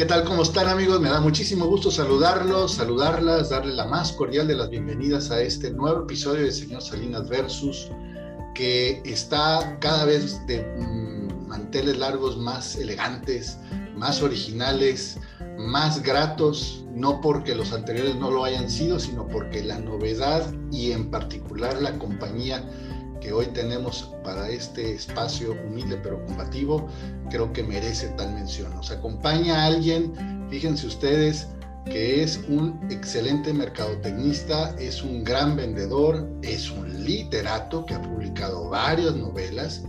¿Qué tal? ¿Cómo están amigos? Me da muchísimo gusto saludarlos, saludarlas, darles la más cordial de las bienvenidas a este nuevo episodio de Señor Salinas Versus, que está cada vez de mm, manteles largos más elegantes, más originales, más gratos, no porque los anteriores no lo hayan sido, sino porque la novedad y en particular la compañía que hoy tenemos para este espacio humilde pero combativo, creo que merece tal mención. Nos acompaña alguien, fíjense ustedes, que es un excelente mercadotecnista, es un gran vendedor, es un literato que ha publicado varias novelas,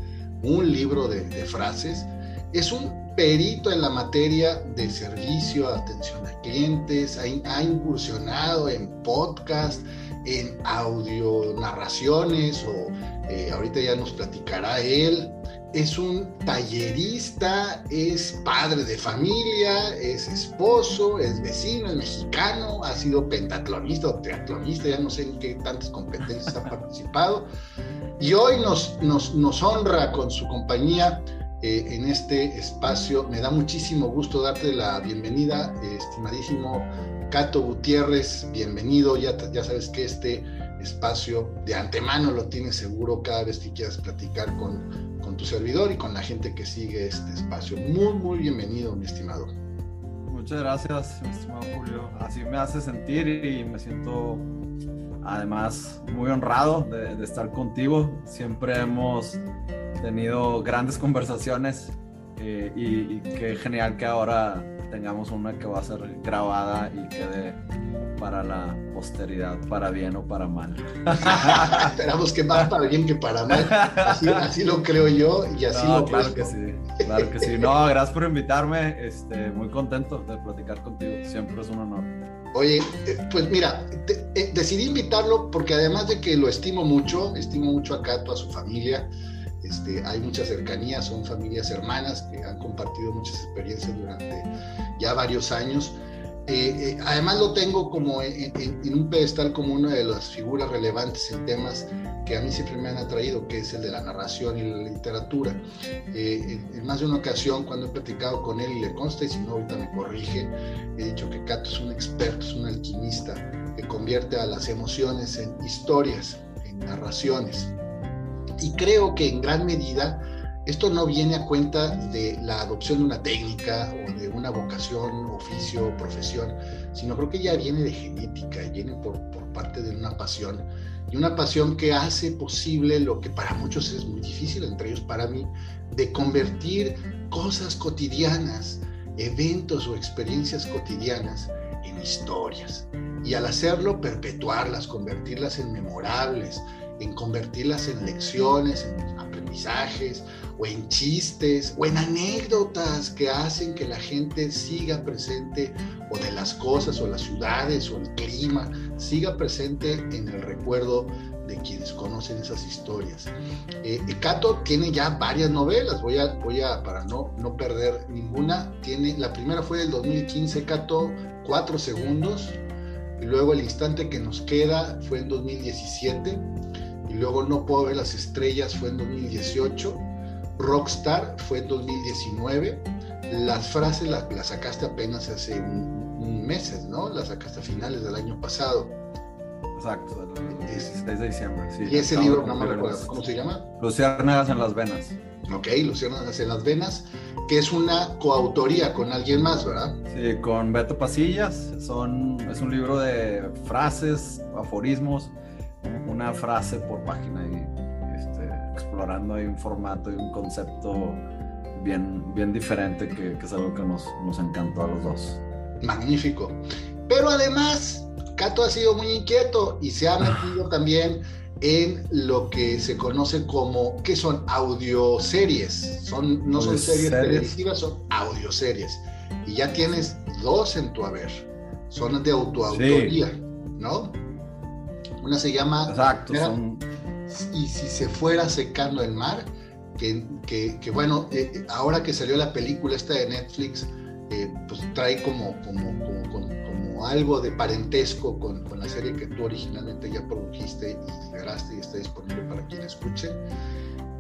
un libro de, frases, es un perito en la materia de servicio, atención a clientes, ha, ha incursionado en podcast, en audio narraciones o eh, ahorita ya nos platicará él. Es un tallerista, es padre de familia, es esposo, es vecino, es mexicano, ha sido pentatlonista o triatlonista, ya no sé en qué tantas competencias ha participado. Y hoy nos, nos, nos honra con su compañía eh, en este espacio. Me da muchísimo gusto darte la bienvenida, estimadísimo Cato Gutiérrez, bienvenido. Ya, ya sabes que este espacio de antemano lo tienes seguro cada vez que quieras platicar con, con tu servidor y con la gente que sigue este espacio. Muy, muy bienvenido, mi estimado. Muchas gracias, mi estimado Julio. Así me hace sentir y me siento además muy honrado de, estar contigo. Siempre hemos tenido grandes conversaciones eh, y, qué genial que ahora tengamos una que va a ser grabada y quede para la posteridad, para bien o para mal. Esperamos que más para bien que para mal. Así, lo creo yo y así lo Claro que sí, claro que sí. No, gracias por invitarme. Este, muy contento de platicar contigo. Siempre es un honor. Oye, eh, pues mira, eh, decidí invitarlo porque además de que lo estimo mucho, estimo mucho a Cato, a su familia, este, hay mucha cercanía, son familias hermanas que han compartido muchas experiencias durante ya varios años. Eh, eh, además lo tengo como en, un pedestal como una de las figuras relevantes en temas que a mí siempre me han atraído, que es el de la narración y la literatura. Eh, en, más de una ocasión, cuando he platicado con él y le consta, y si no ahorita me corrige, he dicho que Cato es un experto, es un alquimista, que convierte a las emociones en historias, en narraciones. Y creo que en gran medida esto no viene a cuenta de la adopción de una técnica o de una vocación, oficio, profesión, sino creo que ya viene de genética, viene por, por parte de una pasión. Y una pasión que hace posible lo que para muchos es muy difícil, entre ellos para mí, de convertir cosas cotidianas, eventos o experiencias cotidianas en historias. Y al hacerlo, perpetuarlas, convertirlas en memorables, en convertirlas en lecciones, en aprendizajes, o en chistes, o en anécdotas que hacen que la gente siga presente, o de las cosas, o las ciudades, o el clima, siga presente en el recuerdo de quienes conocen esas historias. Eh, Cato tiene ya varias novelas, voy a, voy a para no, no perder ninguna, tiene, la primera fue del 2015, Cato, Cuatro Segundos, y luego el instante que nos queda fue en 2017 y luego No puedo ver las estrellas fue en 2018, Rockstar fue en 2019, las frases las, sacaste apenas hace un, meses, ¿no? Las sacaste a finales del año pasado. Exacto, el 16 de diciembre. Sí, y ese libro, no me recuerdo, ¿cómo se llama? Luciérnagas en las venas. Ok, Luciérnagas en las venas, que es una coautoría con alguien más, ¿verdad? Sí, con Beto Pasillas. Son, es un libro de frases, aforismos una frase por página y este, explorando ahí un formato y un concepto bien, bien diferente que, que es algo que nos, nos encantó a los dos. Magnífico. Pero además, Cato ha sido muy inquieto y se ha metido también en lo que se conoce como, ¿qué son? Audioseries. Son, no son series, televisivas, son audioseries. Y ya tienes dos en tu haber. Son de autoautoría, ¿no? Una se llama... Exacto. Y si se fuera secando el mar, que, que, bueno, eh, ahora que salió la película esta de Netflix, eh, pues trae como, como, como, algo de parentesco con, con, la serie que tú originalmente ya produjiste y liberaste y está disponible para quien escuche.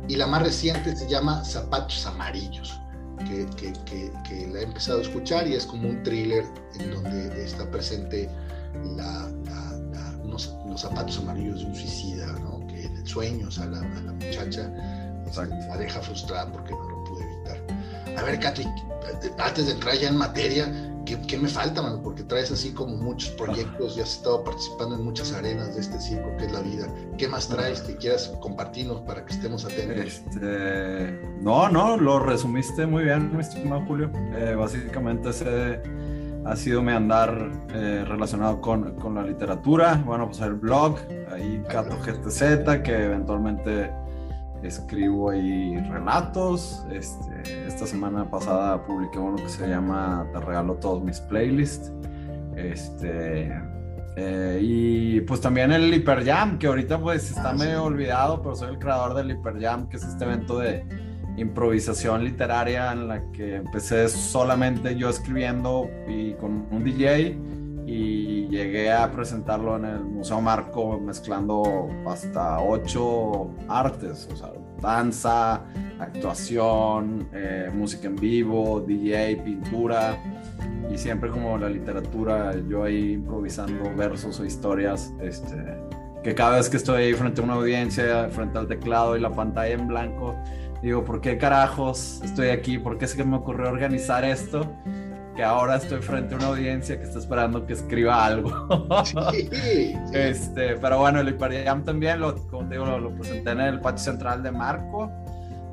Y la más reciente se llama Zapatos Amarillos. que, que, que, la he empezado a escuchar y es como un thriller en donde está presente la, unos, zapatos amarillos de un suicida, ¿no? que en el sueño a la, a la muchacha este, la deja frustrada porque no lo pude evitar. A ver, Katy, antes de entrar ya en materia, ¿qué, me falta, mano? Porque traes así como muchos proyectos, ya has estado participando en muchas arenas de este circo que es la vida. ¿Qué más traes que quieras compartirnos para que estemos atentos? Este, no, no, lo resumiste muy bien, mi estimado Julio. Eh, básicamente ese ha sido mi andar eh, relacionado con, con, la literatura. Bueno, pues el blog, ahí Cato GTZ, que eventualmente escribo ahí relatos. Este, esta semana pasada publiqué uno que se llama Te regalo todos mis playlists. Este, eh, y pues también el Hyper Jam, que ahorita pues está ah, medio olvidado, pero soy el creador del Hyper Jam, que es este evento de improvisación literaria en la que empecé solamente yo escribiendo y con un DJ y llegué a presentarlo en el Museo Marco mezclando hasta ocho artes, o sea, danza, actuación, eh, música en vivo, DJ, pintura y siempre como la literatura, yo ahí improvisando versos o historias, este, que cada vez que estoy ahí frente a una audiencia, frente al teclado y la pantalla en blanco, digo, ¿por qué carajos estoy aquí? ¿Por qué es que me ocurrió organizar esto? que ahora estoy frente a una audiencia que está esperando que escriba algo. Este, pero bueno, el Hyperjam también, lo, como te digo, lo, presenté en el patio central de Marco.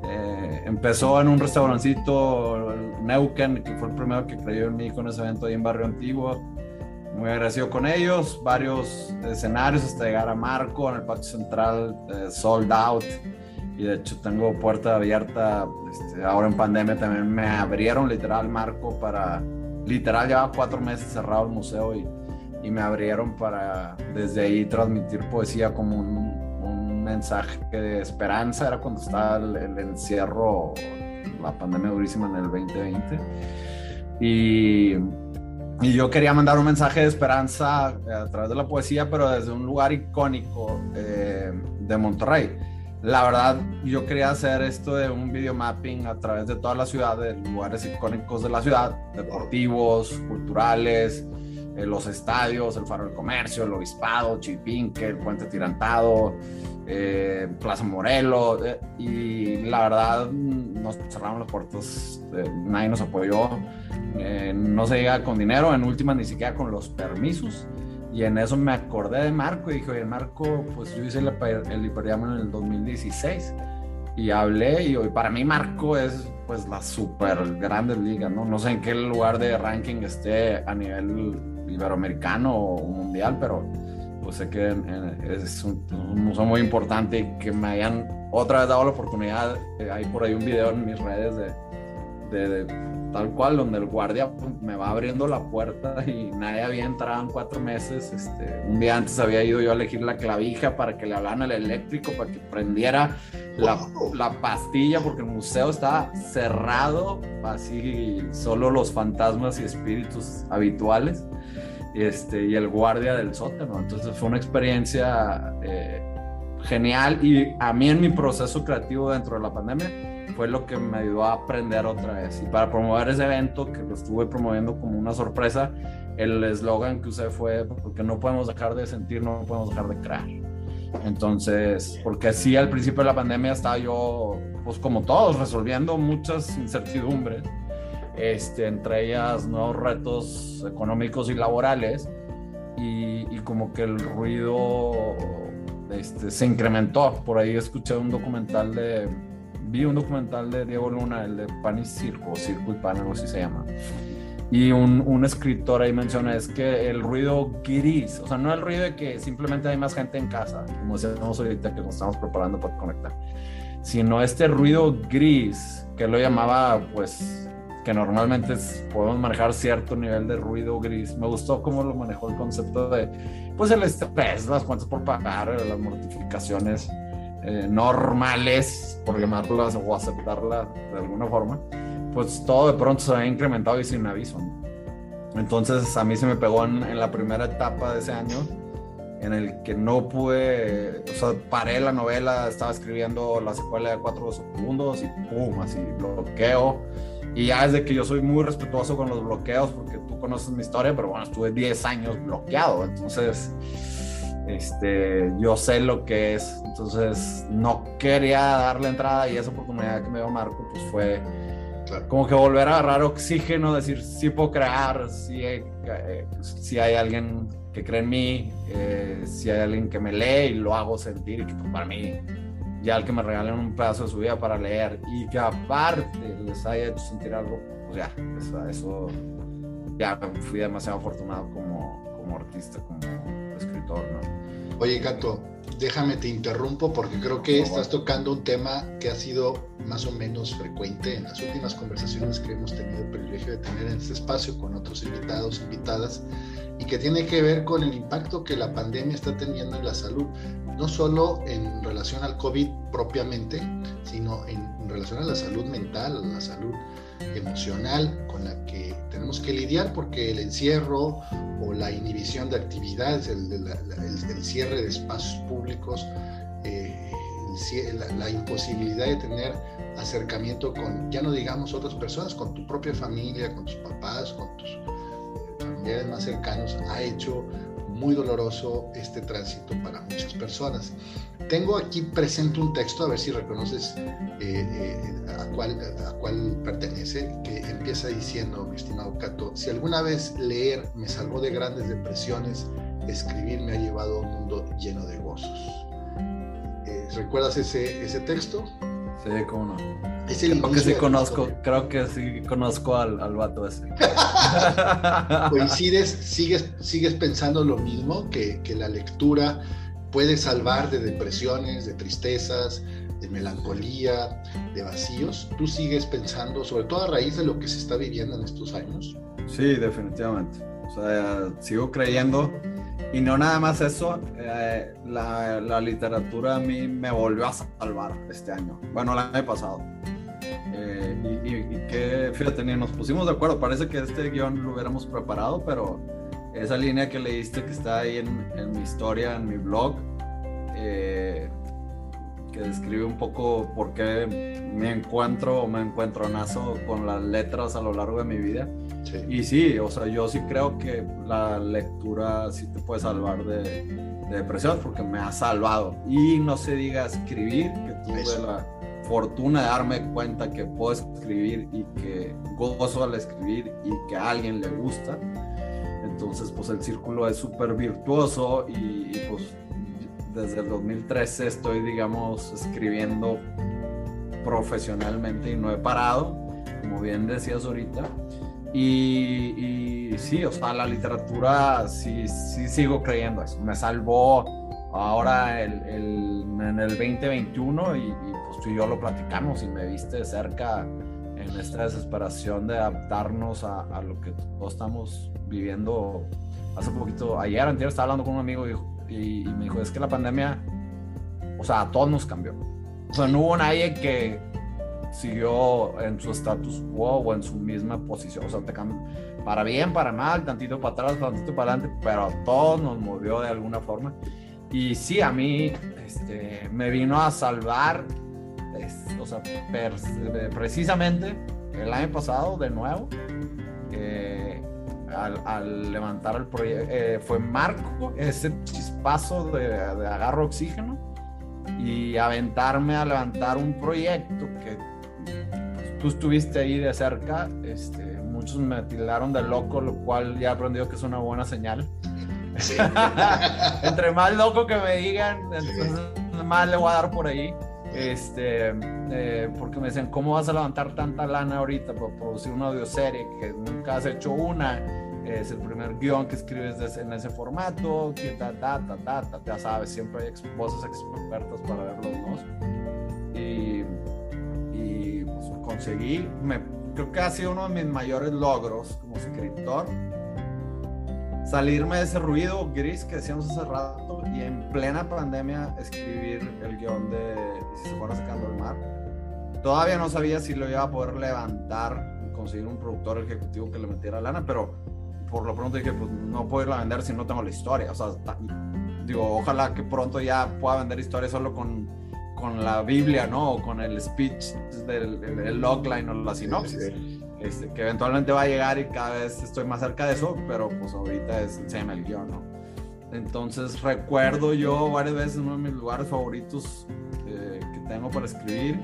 Eh, empezó en un restaurancito, Neuken, que fue el primero que creyó en mí con ese evento ahí en Barrio Antiguo. Muy agradecido con ellos, varios escenarios hasta llegar a Marco en el patio central, eh, sold out. Y de hecho tengo puerta abierta, este, ahora en pandemia también me abrieron literal Marco para literal llevaba cuatro meses cerrado el museo y, y me abrieron para desde ahí transmitir poesía como un, un mensaje de esperanza. Era cuando estaba el, encierro, la pandemia durísima en el 2020. Y, y, yo quería mandar un mensaje de esperanza a través de la poesía, pero desde un lugar icónico eh, de Monterrey la verdad, yo quería hacer esto de un video mapping a través de toda la ciudad, de lugares icónicos de la ciudad, deportivos, culturales, eh, los estadios, el Faro del Comercio, el Obispado, Chipinque, el Puente Tirantado, eh, Plaza Morelos. Eh, y la verdad, nos cerraron las puertas, nadie nos apoyó, no se llega con dinero, en última ni siquiera con los permisos. Y en eso me acordé de Marco y dije, oye, Marco, pues yo hice el, el en el 2016 y hablé y hoy para mí Marco es pues la super grande liga, ¿no? No sé en qué lugar de ranking esté a nivel iberoamericano o mundial, pero pues sé que es un, museo muy importante y que me hayan otra vez dado la oportunidad, eh, hay por ahí un video en mis redes de, de tal cual, donde el guardia me va abriendo la puerta y nadie había entrado en cuatro meses. Este, un día antes había ido yo a elegir la clavija para que le hablaran al eléctrico, para que prendiera la, la, pastilla, porque el museo estaba cerrado, así solo los fantasmas y espíritus habituales. Este, y el guardia del sótano. Entonces fue una experiencia eh, genial y a mí en mi proceso creativo dentro de la pandemia fue lo que me ayudó a aprender otra vez. Y para promover ese evento, que lo estuve promoviendo como una sorpresa, el eslogan que usé fue, porque no podemos dejar de sentir, no podemos dejar de crear. Entonces, porque sí, al principio de la pandemia estaba yo, pues como todos, resolviendo muchas incertidumbres, este, entre ellas nuevos retos económicos y laborales, y, y como que el ruido este, se incrementó. Por ahí escuché un documental de vi un documental de Diego Luna, el de Pan y Circo, Circo y Pan, algo así se llama. Y un, un, escritor ahí menciona es que el ruido gris, o sea, no el ruido de que simplemente hay más gente en casa, como decíamos ahorita que nos estamos preparando para conectar, sino este ruido gris, que lo llamaba, pues, que normalmente podemos manejar cierto nivel de ruido gris. Me gustó cómo lo manejó el concepto de, pues, el estrés, las cuentas por pagar, las mortificaciones eh, normales, por llamarlas o aceptarlas de alguna forma, pues todo de pronto se ha incrementado y sin aviso. Entonces a mí se me pegó en, la primera etapa de ese año en el que no pude, o sea, paré la novela, estaba escribiendo la secuela de Cuatro segundos y pum, así bloqueo. Y ya desde que yo soy muy respetuoso con los bloqueos, porque tú conoces mi historia, pero bueno, estuve 10 años bloqueado, entonces este, yo sé lo que es, entonces no quería darle entrada y esa oportunidad que me dio Marco, pues fue como que volver a agarrar oxígeno, decir, sí puedo crear, si hay, eh, hay alguien que cree en mí, eh, si hay alguien que me lee y lo hago sentir, y que pues, para mí, ya el que me regalen un pedazo de su vida para leer y que aparte les haya hecho sentir algo, pues ya, eso, ya fui demasiado afortunado como, como artista, como escritor, ¿no? Oye, Cato, déjame te interrumpo porque creo que estás tocando un tema que ha sido más o menos frecuente en las últimas conversaciones que hemos tenido el privilegio de tener en este espacio con otros invitados, invitadas, y que tiene que ver con el impacto que la pandemia está teniendo en la salud, no solo en relación al COVID propiamente, sino en, relación a la salud mental, a la salud emocional con la que tenemos que lidiar porque el encierro o la inhibición de actividades, el, cierre de espacios públicos, eh, la, imposibilidad de tener acercamiento con, ya no digamos otras personas, con tu propia familia, con tus papás, con tus familiares más cercanos, ha hecho muy doloroso este tránsito para muchas personas. Tengo aquí presente un texto, a ver si reconoces eh, eh, a, cuál, a cuál pertenece, que empieza diciendo, mi estimado Cato, si alguna vez leer me salvó de grandes depresiones, escribir me ha llevado a un mundo lleno de gozos. Eh, ¿Recuerdas ese, ese texto? Sí, cómo no. Creo que sí conozco, creo que sí conozco al, al vato ese. ¿Coincides, sigues, sigues pensando lo mismo, que, que la lectura puede salvar de depresiones, de tristezas, de melancolía, de vacíos. ¿Tú sigues pensando, sobre todo a raíz de lo que se está viviendo en estos años? Sí, definitivamente. O sea, sigo creyendo. Y no nada más eso, eh, la, la, literatura a mí me volvió a salvar este año. Bueno, el año pasado. Eh, y, y, que, fíjate, nos pusimos de acuerdo. Parece que este guion lo hubiéramos preparado, pero esa línea que leíste que está ahí en, mi historia, en mi blog, eh, que describe un poco por qué me encuentro o me encuentro nazo con las letras a lo largo de mi vida. Y sí, o sea, yo sí creo que la lectura sí te puede salvar de, depresión porque me ha salvado. Y no se diga escribir, que tuve la fortuna de darme cuenta que puedo escribir y que gozo al escribir y que a alguien le gusta entonces, pues el círculo es súper virtuoso y, pues desde el 2013 estoy, digamos, escribiendo profesionalmente y no he parado, como bien decías ahorita. Y, sí, o sea, la literatura sí, sí sigo creyendo eso. Me salvó ahora el, en el 2021 y, y, pues tú y yo lo platicamos y me viste de cerca en esta desesperación de adaptarnos a, a lo que todos estamos viviendo hace poquito, ayer, antes estaba hablando con un amigo y, me dijo, es que la pandemia, o sea, a todos nos cambió. O sea, no hubo nadie que siguió en su status quo o en su misma posición. O sea, te cambió para bien, para mal, tantito para atrás, tantito para adelante, pero a todos nos movió de alguna forma. Y sí, a mí este, me vino a salvar, o sea, precisamente el año pasado, de nuevo, eh, al, levantar el proyecto, eh, fue Marco, ese chispazo de, agarro oxígeno y aventarme a levantar un proyecto que pues, tú estuviste ahí de cerca, este, muchos me tildaron de loco, lo cual ya he aprendido que es una buena señal. Entre más loco que me digan, entonces más le voy a dar por ahí. Este, eh, porque me dicen, ¿cómo vas a levantar tanta lana ahorita para producir una audioserie que nunca has hecho una? Es el primer guion que escribes en ese formato, que ta, ta, ya sabes, siempre hay voces expertas para verlos, ¿no? Y, y pues, conseguí, me, creo que ha sido uno de mis mayores logros como escritor, salirme de ese ruido gris que decíamos hace rato y en plena pandemia escribir el guion de Si se fuera secando el mar. Todavía no sabía si lo iba a poder levantar, conseguir un productor ejecutivo que le metiera lana, pero por lo pronto dije, pues no puedo irla a vender si no tengo la historia. O sea, digo, ojalá que pronto ya pueda vender historias solo con, con la Biblia, ¿no? O con el speech del el, logline o la sinopsis. Este, que eventualmente va a llegar y cada vez estoy más cerca de eso, pero pues ahorita es, llama el guion, ¿no? Entonces recuerdo yo varias veces uno de mis lugares favoritos eh, que tengo para escribir.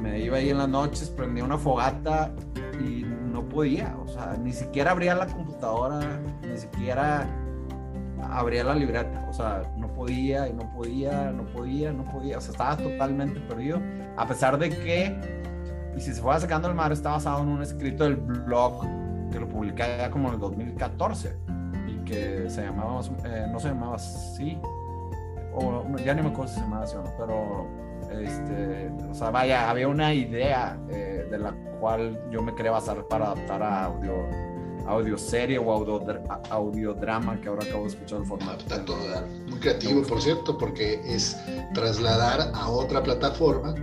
Me iba ahí en las noches, prendía una fogata y no podía, o sea, ni siquiera abría la computadora, ni siquiera abría la libreta, o sea, no podía y no podía, no podía, no podía, o sea, estaba totalmente perdido, a pesar de que, y si se fue sacando el mar, está basado en un escrito del blog que lo publicé ya como en el 2014 y que se llamaba, eh, no se llamaba así, o ya ni me acuerdo si se llamaba así o no, pero, este, o sea, vaya, había una idea eh, de la cual yo me quería basar para adaptar a audio audioserie o audio, audiodrama que ahora acabo de escuchar el formato. Tanto, muy creativo, por cierto, porque es trasladar a otra plataforma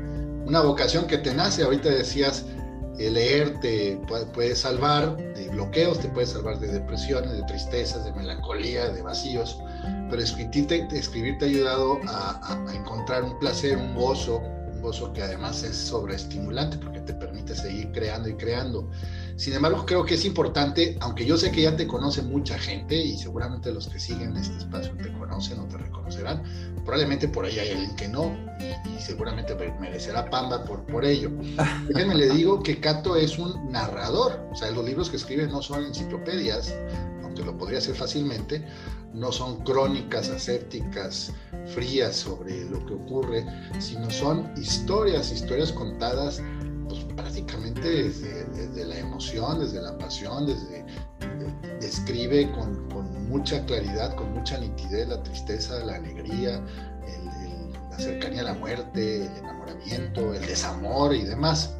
una vocación que te nace. Ahorita decías, el leer te puede, salvar de bloqueos, te puede salvar de depresiones, de tristezas, de melancolía, de vacíos, pero escribir te, escribir te ha ayudado a, a encontrar un placer, un gozo, un gozo que además es sobreestimulante porque te permite seguir creando y creando. Sin embargo, creo que es importante, aunque yo sé que ya te conoce mucha gente y seguramente los que siguen este espacio te conocen o te reconocerán, probablemente por ahí hay alguien que no y, seguramente merecerá pamba por, por ello. Déjenme le digo que Cato es un narrador, o sea, los libros que escribe no son enciclopedias, aunque lo podría hacer fácilmente, no son crónicas asépticas frías sobre lo que ocurre, sino son historias, historias contadas pues, prácticamente desde, la emoción, desde la pasión, desde describe con, mucha claridad, con mucha nitidez la tristeza, la alegría, la cercanía a la muerte, el enamoramiento, el desamor y demás.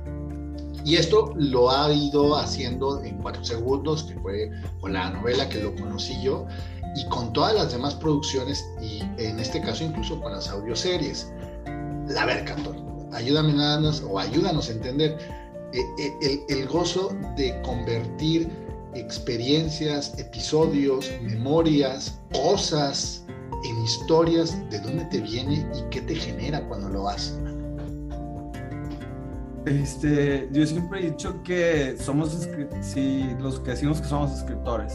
Y esto lo ha ido haciendo en cuatro segundos, que fue con la novela que lo conocí yo, y con todas las demás producciones, y en este caso incluso con las audioseries. La ver, Cantor ayúdame nada más o ayúdanos a entender eh, eh, el, gozo de convertir experiencias, episodios, memorias, cosas en historias, de dónde te viene y qué te genera cuando lo haces. Este, yo siempre he dicho que somos si los que decimos que somos escritores.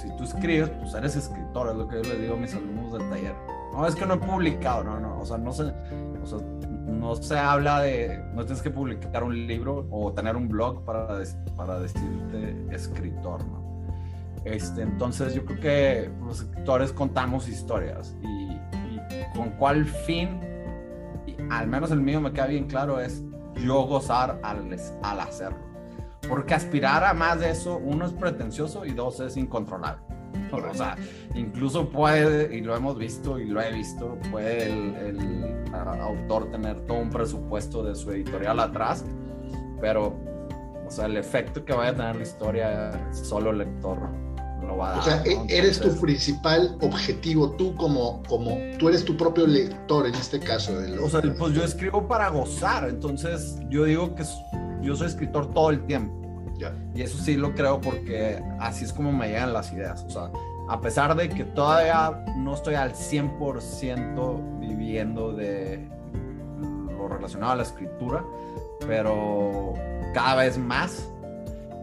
si tú escribes, pues eres escritor, es lo que yo les digo a mis alumnos del taller no, es que no he publicado, no, no, o sea, no se, o sea, no se habla de, no tienes que publicar un libro o tener un blog para, para decirte escritor, ¿no? Este, entonces yo creo que los escritores contamos historias y, con cuál fin, al menos el mío me queda bien claro, es yo gozar al, al hacerlo. Porque aspirar a más de eso, uno es pretencioso y dos es incontrolable. O sea, incluso puede, y lo hemos visto y lo he visto, puede el, autor tener todo un presupuesto de su editorial atrás, pero, o sea, el efecto que vaya a tener la historia, solo el lector lo va a dar. O sea, e, eres tu principal objetivo, tú como, como, tú eres tu propio lector en este caso. De o sea, pues yo escribo para gozar, entonces yo digo que yo soy escritor todo el tiempo. Y eso sí lo creo porque así es como me llegan las ideas. O sea, a pesar de que todavía no estoy al 100% viviendo de lo relacionado a la escritura, pero cada vez más.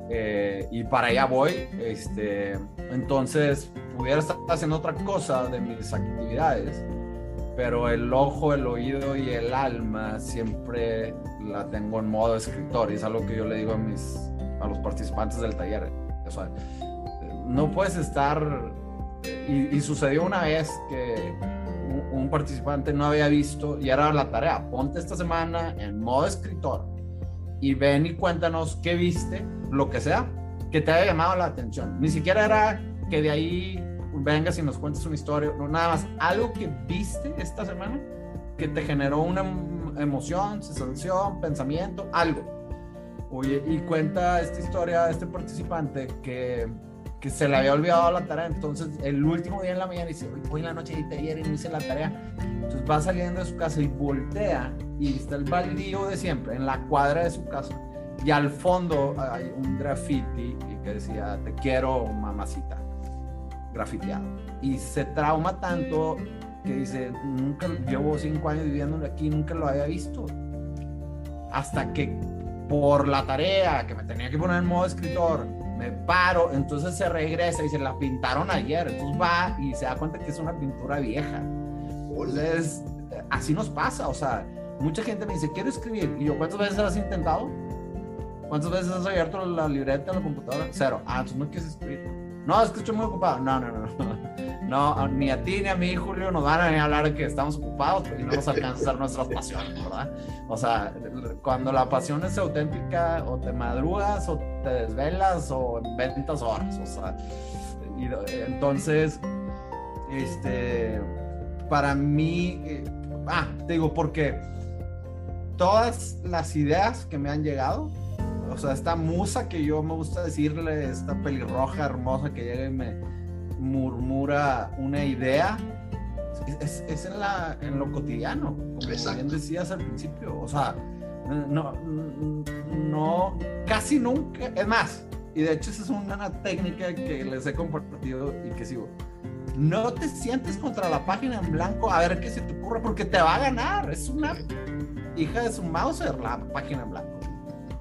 Eh, y para allá voy. Este, entonces, pudiera estar haciendo otra cosa de mis actividades, pero el ojo, el oído y el alma siempre la tengo en modo escritor. Y es algo que yo le digo a mis a los participantes del taller. No puedes estar... Y, sucedió una vez que un, participante no había visto y era la tarea, ponte esta semana en modo escritor y ven y cuéntanos qué viste, lo que sea, que te haya llamado la atención. Ni siquiera era que de ahí vengas y nos cuentes una historia, no, nada más, algo que viste esta semana que te generó una emoción, sensación, pensamiento, algo Oye, y cuenta esta historia de este participante que, que se le había olvidado la tarea. Entonces, el último día en la mañana dice: Hoy en la noche de ayer y no hice la tarea. Entonces, va saliendo de su casa y voltea y está el baldío de siempre en la cuadra de su casa. Y al fondo hay un graffiti que decía: Te quiero, mamacita. grafiteado. Y se trauma tanto que dice, nunca, llevo cinco años viviendo aquí, nunca lo había visto. Hasta que por la tarea que me tenía que poner en modo escritor, me paro, entonces se regresa y se la pintaron ayer, entonces va y se da cuenta que es una pintura vieja. Entonces, así nos pasa, o sea, mucha gente me dice, quiero escribir, y yo, ¿cuántas veces has intentado? ¿Cuántas veces has abierto la libreta la computadora? Cero. Ah, entonces no quieres escribir. No, es que estoy muy ocupado. No, no, no. No, ni a ti ni a mí, Julio, nos van a hablar que estamos ocupados y no nos alcanzan nuestras pasiones, ¿verdad? O sea, cuando la pasión es auténtica, o te madrugas, o te desvelas, o inventas horas, o sea. Y, entonces, este, para mí, eh, ah, te digo, porque todas las ideas que me han llegado, o sea, esta musa que yo me gusta decirle, esta pelirroja hermosa que llega y me murmura una idea, es, es en, la, en lo cotidiano, como bien decías al principio, o sea, no, no, casi nunca, es más, y de hecho esa es una técnica que les he compartido y que sigo. No te sientes contra la página en blanco a ver qué se te ocurre porque te va a ganar. Es una hija de su Mauser la página en blanco.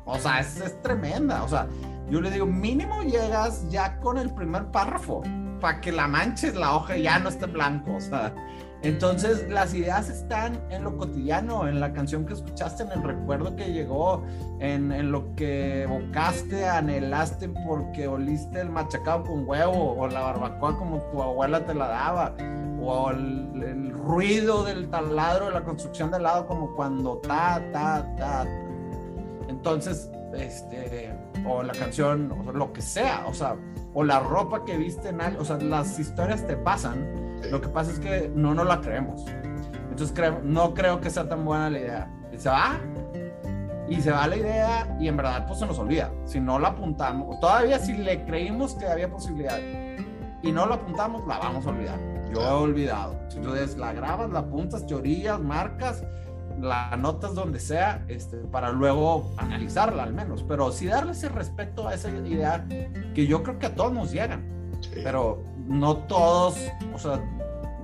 O sea, es, es tremenda. O sea, yo le digo, mínimo llegas ya con el primer párrafo para que la manches la hoja ya no esté blanco. O sea, entonces las ideas están en lo cotidiano, en la canción que escuchaste, en el recuerdo que llegó, en, en lo que evocaste, anhelaste porque oliste el machacado con huevo o la barbacoa como tu abuela te la daba o el, ruido del taladro de la construcción del lado como cuando ta, ta, ta. Entonces, este, o la canción, o lo que sea, o sea, o la ropa que viste en algo, o sea, las historias te pasan, lo que pasa es que no nos la creemos. Entonces creo, no creo que sea tan buena la idea. Y se va, y se va la idea, y en verdad pues se nos olvida. Si no la apuntamos, todavía si le creímos que había posibilidad y no la apuntamos, la vamos a olvidar. Yo he olvidado. Entonces la grabas, la apuntas, teorías, marcas, la notas donde sea, este, para luego analizarla al menos, pero sí darle ese respeto a esa idea que yo creo que a todos nos llegan, pero no todos, o sea,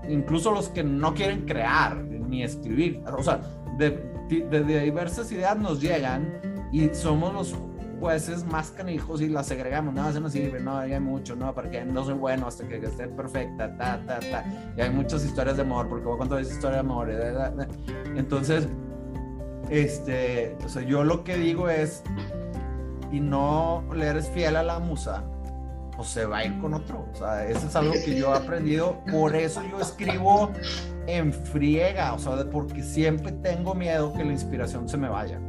incluso los que no quieren crear ni escribir, o sea, de, de, de diversas ideas nos llegan y somos los jueces más canijos y las segregamos, no, eso no sirve, no, hay mucho, no, porque no soy bueno hasta que esté perfecta, ta, ta, ta. Y hay muchas historias de amor, porque vos cuando ves historia de amor, entonces, este, o sea, yo lo que digo es, y no le eres fiel a la musa, pues se va a ir con otro. O sea, eso es algo que yo he aprendido. Por eso yo escribo en friega, o sea, porque siempre tengo miedo que la inspiración se me vaya.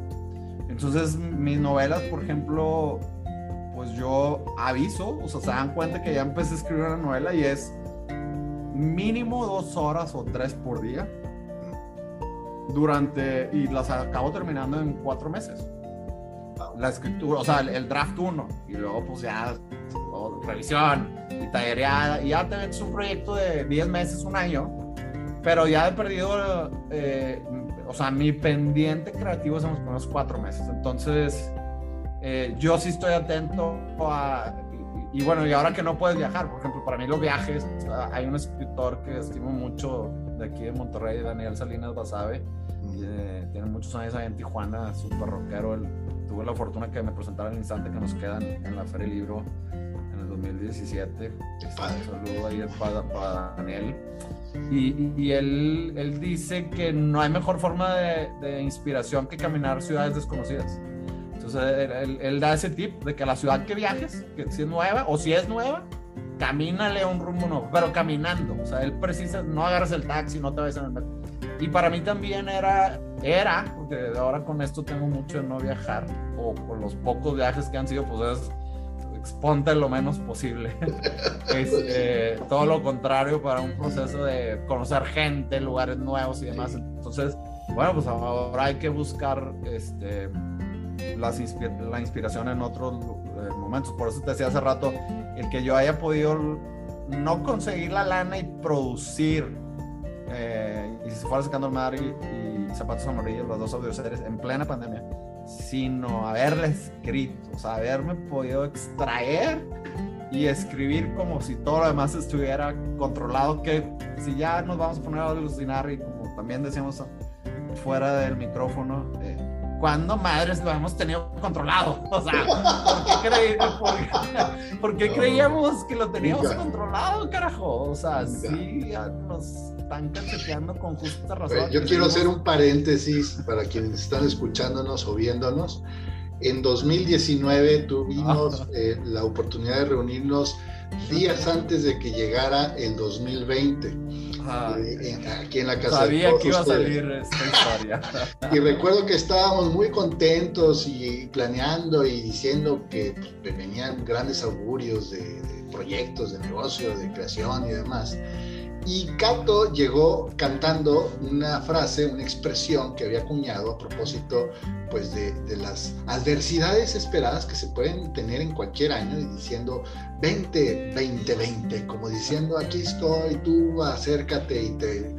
Entonces, mis novelas, por ejemplo, pues yo aviso, o sea, se dan cuenta que ya empecé a escribir una novela y es mínimo dos horas o tres por día durante, y las acabo terminando en cuatro meses. La escritura, o sea, el, draft uno, y luego pues ya revisión y tallereada, y ya te metes un proyecto de 10 meses, un año, pero ya he perdido eh, o sea, mi pendiente creativo son los primeros cuatro meses. Entonces, eh, yo sí estoy atento a... Y, bueno, y ahora que no puedes viajar, por ejemplo, para mí los viajes, hay un escritor que estimo mucho de aquí de Monterrey, Daniel Salinas Basabe, eh, tiene muchos años ahí en Tijuana, súper rockero. tuve la fortuna que me presentara el instante que nos quedan en la Feria Libro en el 2017. Un saludo ahí para, para Daniel. Y, él, él, dice que no hay mejor forma de, inspiración que caminar ciudades desconocidas. Entonces él, él, da ese tip de que a la ciudad que viajes, que si es nueva o si es nueva, camínale a un rumbo nuevo, pero caminando. O sea, él precisa, no agarres el taxi, no te vayas en el metro. Y para mí también era, era, porque ahora con esto tengo mucho de no viajar, o con los pocos viajes que han sido, pues es exponte lo menos posible. es eh, todo lo contrario para un proceso de conocer gente, lugares nuevos y demás. Entonces, bueno, pues ahora hay que buscar este, las la inspiración en otros eh, momentos. Por eso te decía hace rato, el que yo haya podido no conseguir la lana y producir, eh, y si fuera sacando el mar y, y Zapatos Amarillos, las dos audioseries, en plena pandemia sino haberle escrito, o sea, haberme podido extraer y escribir como si todo lo demás estuviera controlado, que si ya nos vamos a poner a alucinar y como también decíamos fuera del micrófono, eh, ¿cuándo madres lo hemos tenido controlado? O sea, ¿por qué, creíamos que lo teníamos controlado, carajo? O sea, sí, nos están cacheteando con justa razón. Yo quiero hacer un paréntesis para quienes están escuchándonos o viéndonos. En 2019 tuvimos ah. eh, la oportunidad de reunirnos días antes de que llegara el 2020. Aquí en la casa. Sabía que iba a salir esta historia. y recuerdo que estábamos muy contentos y planeando y diciendo que pues, venían grandes augurios de, de proyectos, de negocio, de creación y demás. Y Cato llegó cantando una frase, una expresión que había acuñado a propósito pues, de, de, las adversidades esperadas que se pueden tener en cualquier año y diciendo 20, 20, 20, como diciendo aquí estoy, tú acércate y te...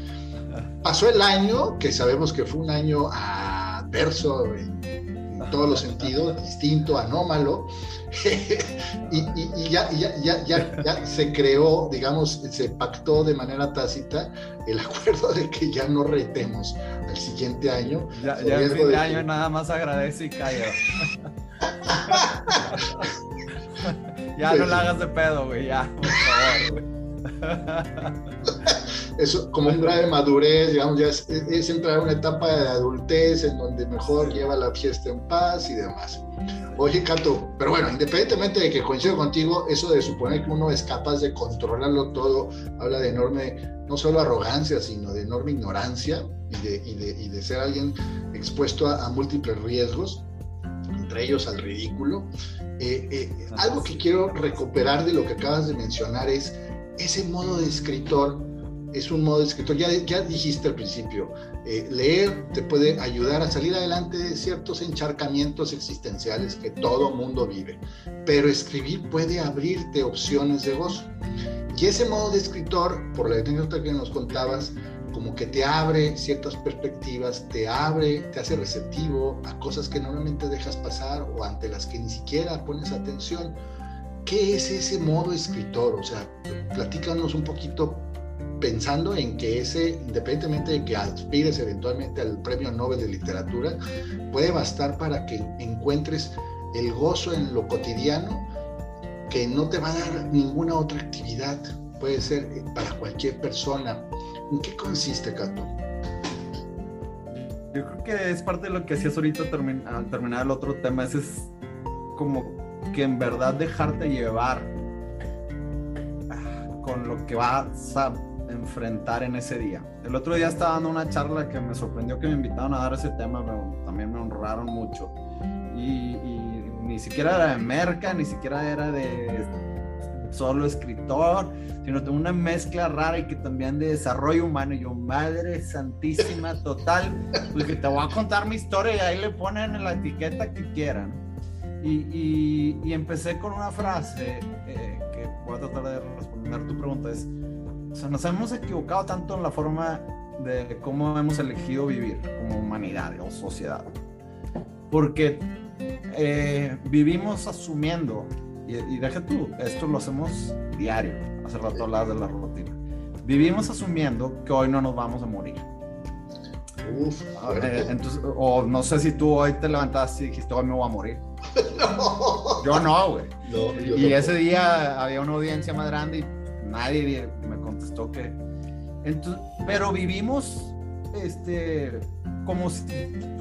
Pasó el año, que sabemos que fue un año adverso en todos los sentidos, distinto, anómalo, y, ya, ya, ya, se creó, digamos, se pactó de manera tácita el acuerdo de que ya no retemos al siguiente año. Ya, ya el fin de año nada más agradece y calla. ya no la hagas de pedo, güey, ya, por favor, güey. Eso, como grado de madurez, digamos, ya es, es entrar a una etapa de adultez en donde mejor lleva la fiesta en paz y demás. Oye, Cato, pero bueno, independientemente de que coincido contigo, eso de suponer que uno es capaz de controlarlo todo, habla de enorme, no solo arrogancia, sino de enorme ignorancia y de, y de, y de ser alguien expuesto a, a, múltiples riesgos, entre ellos al ridículo. Eh, eh, algo que quiero recuperar de lo que acabas de mencionar es ese modo de escritor es un modo de escritor. Ya, ya dijiste al principio, eh, leer te puede ayudar a salir adelante de ciertos encharcamientos existenciales que todo mundo vive, pero escribir puede abrirte opciones de gozo. Y ese modo de escritor, por la anécdota que nos contabas, como que te abre ciertas perspectivas, te abre, te hace receptivo a cosas que normalmente dejas pasar o ante las que ni siquiera pones atención. ¿Qué es ese modo escritor? O sea, platícanos un poquito pensando en que ese, independientemente de que aspires eventualmente al premio Nobel de Literatura, puede bastar para que encuentres el gozo en lo cotidiano que no te va a dar ninguna otra actividad. Puede ser para cualquier persona. ¿En qué consiste, Cato? Yo creo que es parte de lo que hacías ahorita al terminar el otro tema. Es, es como que en verdad dejarte llevar ah, con lo que vas a enfrentar en ese día. El otro día estaba dando una charla que me sorprendió que me invitaron a dar ese tema, pero también me honraron mucho. Y, ni siquiera era de merca, ni siquiera era de solo escritor, sino de una mezcla rara y que también de desarrollo humano. Y yo, madre santísima, total, pues que te voy a contar mi historia y ahí le ponen en la etiqueta que quieran. Y, y, empecé con una frase eh, que voy a tratar de responder tu pregunta, es sea, nos hemos equivocado tanto en la forma de cómo hemos elegido vivir como humanidad o sociedad. Porque eh, vivimos asumiendo, y, y deja tú, esto lo hacemos diario, hace rato hablabas de la rutina. Vivimos asumiendo que hoy no nos vamos a morir. Uf, eh, entonces, o no sé si tú hoy te levantaste y dijiste, hoy me voy a morir. no. Yo no, güey. No, y ese día había una audiencia más grande y nadie me contestó que. Entonces, pero vivimos este, como si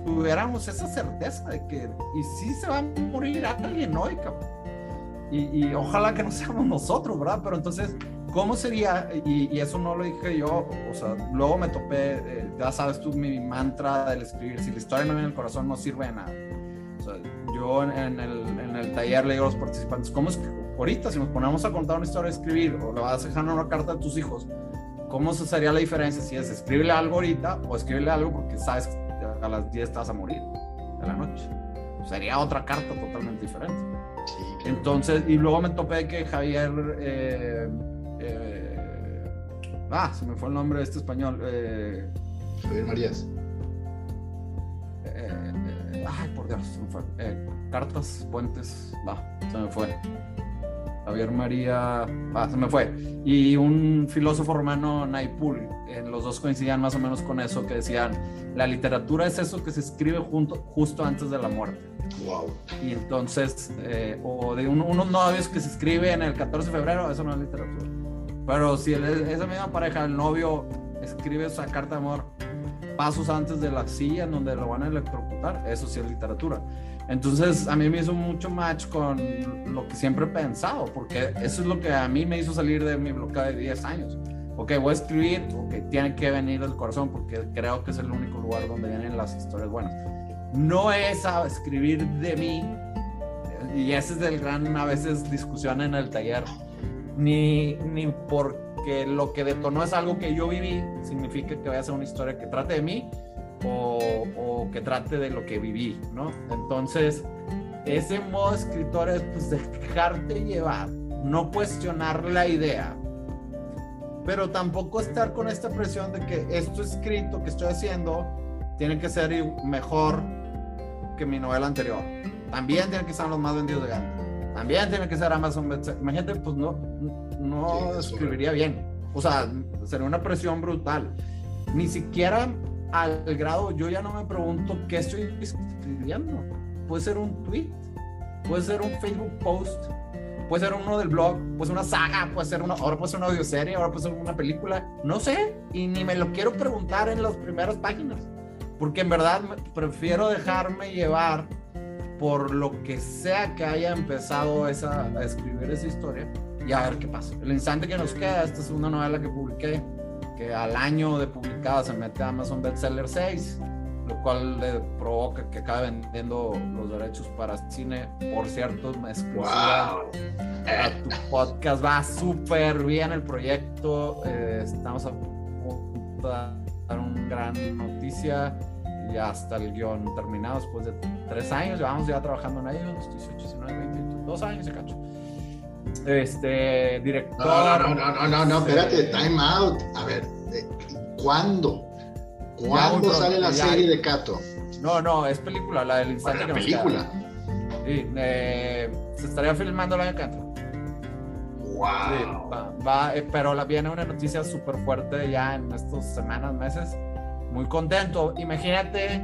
tuviéramos esa certeza de que, y si se va a morir alguien hoy, Y, y, ojalá que no seamos nosotros, ¿verdad? Pero entonces, ¿cómo sería? Y, y eso no lo dije yo, o sea, luego me topé, eh, ya sabes tú, mi mantra del escribir, si la historia no viene en el corazón, no sirve de nada. O sea, yo en el, en el taller le digo a los participantes, ¿cómo es que ahorita, si nos ponemos a contar una historia, escribir, o le vas a dejar una carta a tus hijos, ¿cómo se sería la diferencia si es escribirle algo ahorita o escribirle algo porque sabes que a las 10 estás a morir de la noche? Sería otra carta totalmente diferente. Entonces, y luego me topé que Javier. Eh, eh, ah, se me fue el nombre de este español. Eh, Javier Marías. ay, por Dios, se me fue. cartas, puentes, va, se me fue. Javier María, ah, se me fue, y un filósofo romano, Naipul, en los dos coincidían más o menos con eso, que decían, la literatura es eso que se escribe junto, justo antes de la muerte. Wow. Y entonces, eh, o de unos novios que se escriben el 14 de febrero, eso no es literatura. Pero si esa misma pareja, el novio, escribe esa carta de amor pasos antes de la silla en donde lo van a electrocutar, eso sí es literatura. Entonces a mí me hizo mucho match con lo que siempre he pensado, porque eso es lo que a mí me hizo salir de mi bloqueo de 10 años. Ok, voy a escribir, ok, tiene que venir del corazón, porque creo que es el único lugar donde vienen las historias buenas. No es a escribir de mí, y ese es el gran, a veces, discusión en el taller, ni, ni porque lo que detonó es algo que yo viví, significa que vaya a ser una historia que trate de mí, o, que trate de lo que viví, ¿no? Entonces, ese modo escritor es pues dejarte llevar, no cuestionar la idea, pero tampoco estar con esta presión de que esto escrito que estoy haciendo tiene que ser mejor que mi novela anterior. También tiene que ser los más vendidos de Gandhi. También tiene que ser Amazon Imagínate, pues no, no escribiría bien. O sea, sería una presión brutal. Ni siquiera al grado, yo ya no me pregunto qué estoy escribiendo. Puede ser un tweet, puede ser un Facebook post, puede ser uno del blog, puede ser una saga, puede ser una, ahora puede ser una audioserie, ahora puede ser una película, no sé, y ni me lo quiero preguntar en las primeras páginas, porque en verdad prefiero dejarme llevar por lo que sea que haya empezado a escribir esa historia y a ver qué pasa. El instante que nos queda, esta es una novela que publiqué que al año de publicada se mete a Amazon Bestseller 6, lo cual le provoca que acabe vendiendo los derechos para cine. Por cierto, exclusiva. tu podcast va súper bien el proyecto. Eh, estamos a punto de dar una gran noticia. Y ya está el guion terminado después de tres años. Llevamos ya trabajando en ellos, 18, 19, 20, dos años y cacho este director. No, no, no, no, no, no, espérate, time out. A ver, ¿cuándo? ¿Cuándo sale la serie de Cato? No, no, es película, la del instante que película. Sí, eh, se estaría filmando el año que entra. Wow. va, eh, pero la, viene una noticia súper fuerte ya en estas semanas, meses. Muy contento. Imagínate,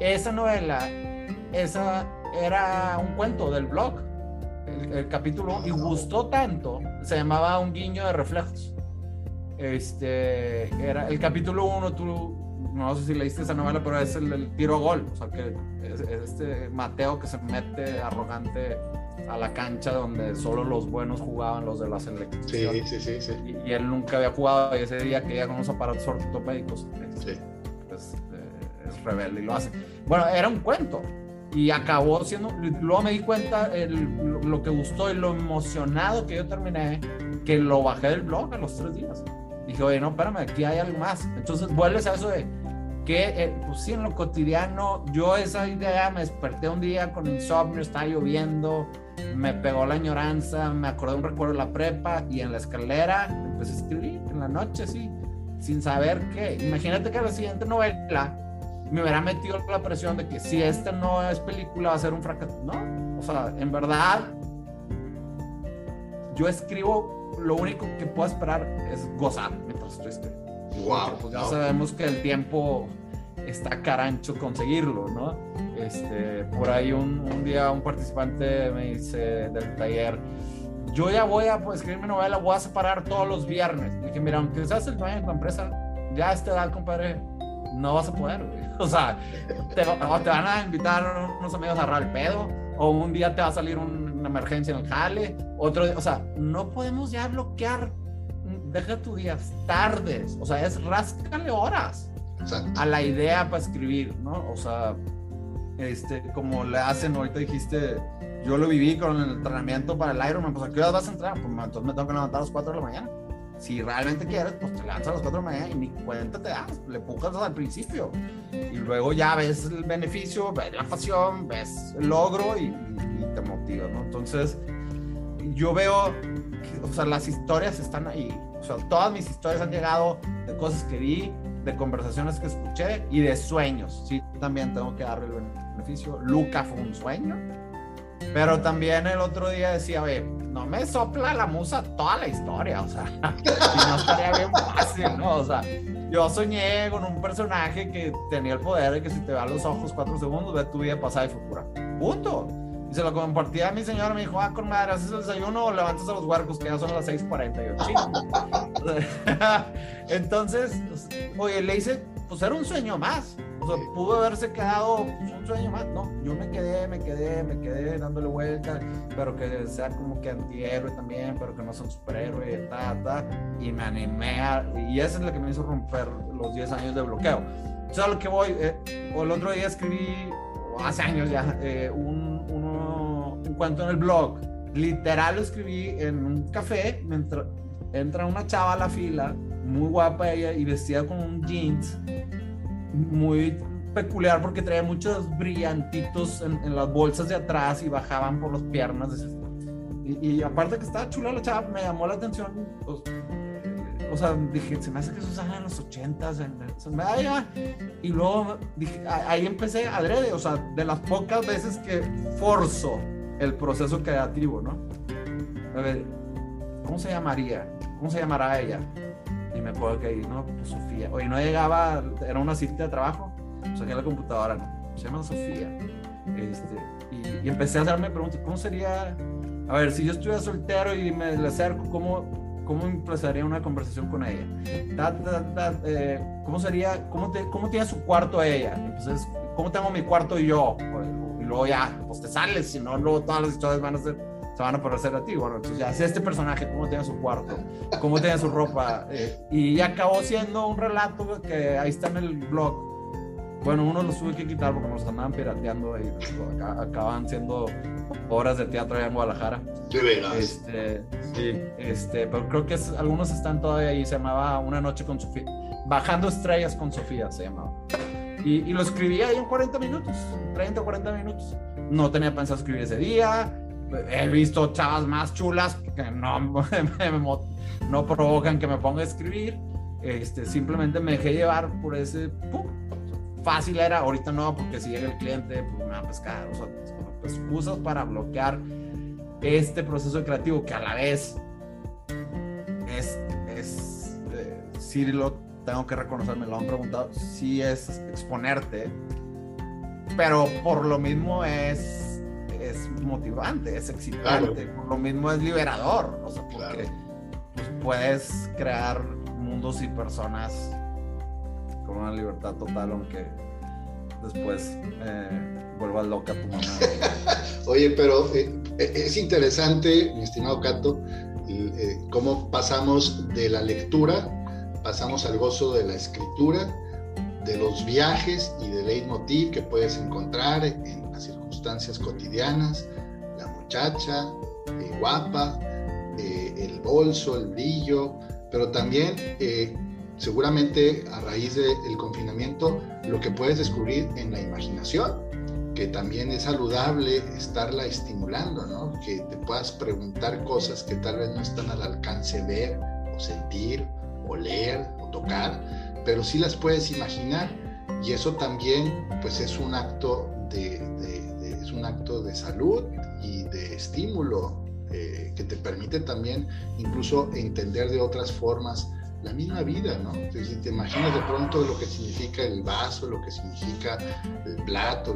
esa novela, esa era un cuento del blog el, capítulo y gustó tanto, se llamaba Un guiño de reflejos. Este, era el capítulo 1, tú, no sé si leíste esa novela, pero es el, tiro a gol, o sea, que es, este Mateo que se mete arrogante a la cancha donde solo los buenos jugaban, los de la selección. Sí, sí, sí, sí. Y, él nunca había jugado y ese día que ya con unos aparatos ortopédicos. Sí. Pues, eh, es rebelde y lo hace. Bueno, era un cuento, y acabó siendo, luego me di cuenta lo, que gustó y lo emocionado que yo terminé, que lo bajé del blog a los tres días. Dije, oye, no, espérame, aquí hay algo más. Entonces vuelves a eso de que, eh, pues sí, en lo cotidiano, yo esa idea me desperté un día con insomnio, estaba lloviendo, me pegó la añoranza, me acordé un recuerdo de la prepa y en la escalera empecé a escribir en la noche, sí, sin saber qué. Imagínate que la siguiente novela me hubiera metido la presión de que si esta no es película va a ser un fracaso. No, o sea, en verdad, yo escribo, lo único que puedo esperar es gozar mientras estoy escribiendo. Wow, pues ya sabemos que el tiempo está carancho conseguirlo, ¿no? Este, por ahí un, un día un participante me dice del taller, yo ya voy a pues, escribir mi novela, voy a separar todos los viernes. Y dije, mira, aunque seas el dueño de tu empresa, ya a esta edad, compadre, no vas a poder, O sea, te, van a invitar unos amigos a agarrar el pedo, o un día te va a salir una emergencia en el jale, otro o sea, no podemos ya bloquear, deja tu días, tardes, o sea, es ráscale horas a la idea para escribir, ¿no? O sea, este, como le hacen, ahorita dijiste, yo lo viví con el entrenamiento para el Ironman, pues a qué horas vas a entrar? Pues entonces me tengo que levantar a las 4 de la mañana si realmente quieres, pues te lanzas a las 4 de la y ni cuenta te das, le pujas al principio. Y luego ya ves el beneficio, ves la pasión, ves el logro y, te motiva, ¿no? Entonces, yo veo, o sea, las historias están ahí. O sea, todas mis historias han llegado de cosas que vi, de conversaciones que escuché y de sueños. Sí, también tengo que darle el beneficio. Luca fue un sueño. Pero también el otro día decía, oye, no me sopla la musa toda la historia, o sea, si no estaría bien fácil, ¿no? O sea, yo soñé con un personaje que tenía el poder de que si te va a los ojos cuatro segundos, ve tu vida pasada y futura. Punto. Y se lo compartí a mi señora, me dijo, ah, con madre, ¿haces el desayuno o levantas a los huercos que ya son las 6.40? Entonces, oye, le hice, pues era un sueño más. O sea, pudo haberse quedado pues, un sueño más. No, yo me quedé, me quedé, me quedé dándole vuelta, pero que sea como que antihéroe también, pero que no son superhéroe, ta, ta. Y me animé a, y eso es lo que me hizo romper los 10 años de bloqueo. O sea, lo que voy, eh, o el otro día escribí, hace años ya, eh, un cuento en el blog. Literal lo escribí en un café, mientras entra una chava a la fila, muy guapa ella y vestida con un jeans muy peculiar porque traía muchos brillantitos en, las bolsas de atrás y bajaban por las piernas. Y, aparte que estaba chula la chava, me llamó la atención. Pues, o sea, dije, se me hace que eso sale en los ochentas, en, y luego dije, ahí empecé adrede, o sea, de las pocas veces que forzo el proceso creativo, ¿no? A ver, ¿cómo se llamaría? ¿Cómo se llamará ella? Y me acuerdo que, no, pues Sofía. Oye, no llegaba, era una cita de trabajo, pues en la computadora, ¿no? Se llama Sofía. Este, y, empecé a hacerme preguntas, ¿cómo sería? A ver, si yo estuviera soltero y me le acerco, ¿cómo, cómo empezaría una conversación con ella? Eh, ¿Cómo sería, cómo, te, cómo tiene su cuarto ella? Entonces, ¿cómo tengo mi cuarto yo? luego ya, pues te sales, si no, luego todas las historias van a ser, se van a parecer a ti. Bueno, entonces ya, si este personaje, cómo tiene su cuarto, cómo tiene su ropa, eh, y acabó siendo un relato que ahí está en el blog. Bueno, uno los tuve que quitar porque nos andaban pirateando y acaban siendo obras de teatro allá en Guadalajara. ¿De veras? Este, sí, este, pero creo que algunos están todavía ahí. Se llamaba Una noche con Sofía. Bajando estrellas con Sofía se llamaba. Y, lo escribí ahí en 40 minutos, 30 o 40 minutos. No tenía pensado escribir ese día. He visto chavas más chulas que no, no provocan que me ponga a escribir. Este, simplemente me dejé llevar por ese... Fácil era, ahorita no, porque si llega el cliente, pues me va a pescar. O sea, excusas para bloquear este proceso creativo que a la vez es, es eh, si lo tengo que reconocer, me lo han preguntado, sí es exponerte, pero por lo mismo es, es motivante, es excitante, por lo mismo es liberador, o sea, porque pues, puedes crear mundos y personas con una libertad total, aunque después eh, vuelvas loca tu mamá. Oye, pero eh, eh, es interesante, mi estimado Cato, eh, cómo pasamos de la lectura pasamos al gozo de la escritura, de los viajes y del leitmotiv que puedes encontrar en las cotidianas, la muchacha eh, guapa, eh, el bolso, el brillo, pero también eh, seguramente a raíz del confinamiento lo que puedes descubrir en la imaginación, que también es saludable estarla estimulando, ¿no? que te puedas preguntar cosas que tal vez no están al alcance ver o sentir o leer o tocar, pero sí las puedes imaginar y eso también pues es un acto de, un acto de salud y de estímulo eh, que te permite también incluso entender de otras formas la misma vida, ¿no? si te imaginas de pronto lo que significa el vaso, lo que significa el plato,